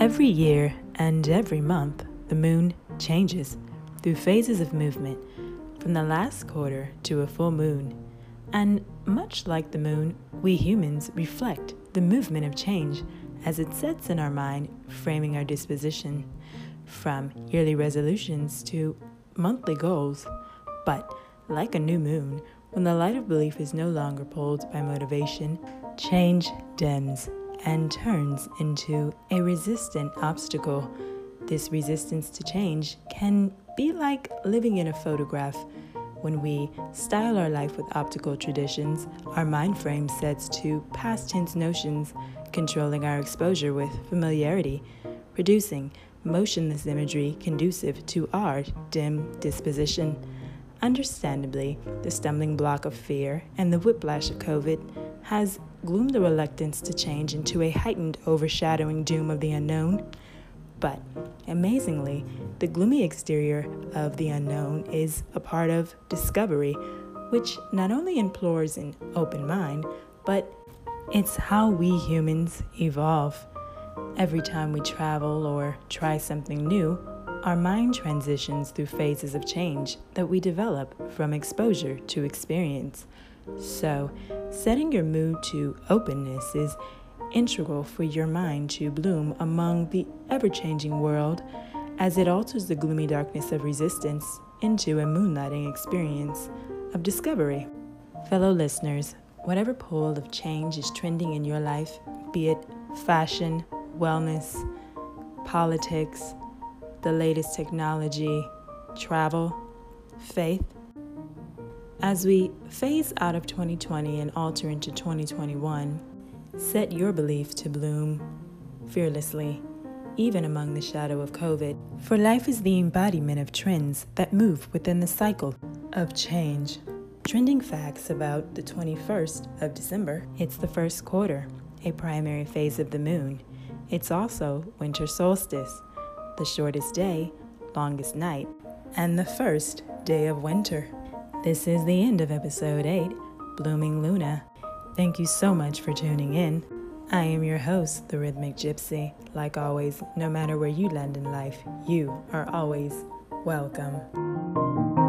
Every year and every month, the moon changes through phases of movement, from the last quarter to a full moon. And much like the moon, we humans reflect the movement of change as it sets in our mind, framing our disposition, from yearly resolutions to monthly goals. But like a new moon, when the light of belief is no longer pulled by motivation, change dims and turns into a resistant obstacle. This resistance to change can be like living in a photograph. When we style our life with optical traditions, our mind frame sets to past tense notions, controlling our exposure with familiarity, producing motionless imagery conducive to our dim disposition. Understandably, the stumbling block of fear and the whiplash of COVID has gloomed the reluctance to change into a heightened, overshadowing doom of the unknown. But amazingly, the gloomy exterior of the unknown is a part of discovery, which not only implores an open mind, but it's how we humans evolve. Every time we travel or try something new, our mind transitions through phases of change that we develop from exposure to experience. So, setting your mood to openness is integral for your mind to bloom among the ever changing world as it alters the gloomy darkness of resistance into a moonlighting experience of discovery. Fellow listeners, whatever pole of change is trending in your life, be it fashion, wellness, politics, the latest technology, travel, faith. As we phase out of 2020 and alter into 2021, set your belief to bloom fearlessly, even among the shadow of COVID. For life is the embodiment of trends that move within the cycle of change. Trending facts about the 21st of December. It's the first quarter, a primary phase of the moon. It's also winter solstice the shortest day, longest night, and the first day of winter. This is the end of episode 8, Blooming Luna. Thank you so much for tuning in. I am your host, the Rhythmic Gypsy. Like always, no matter where you land in life, you are always welcome.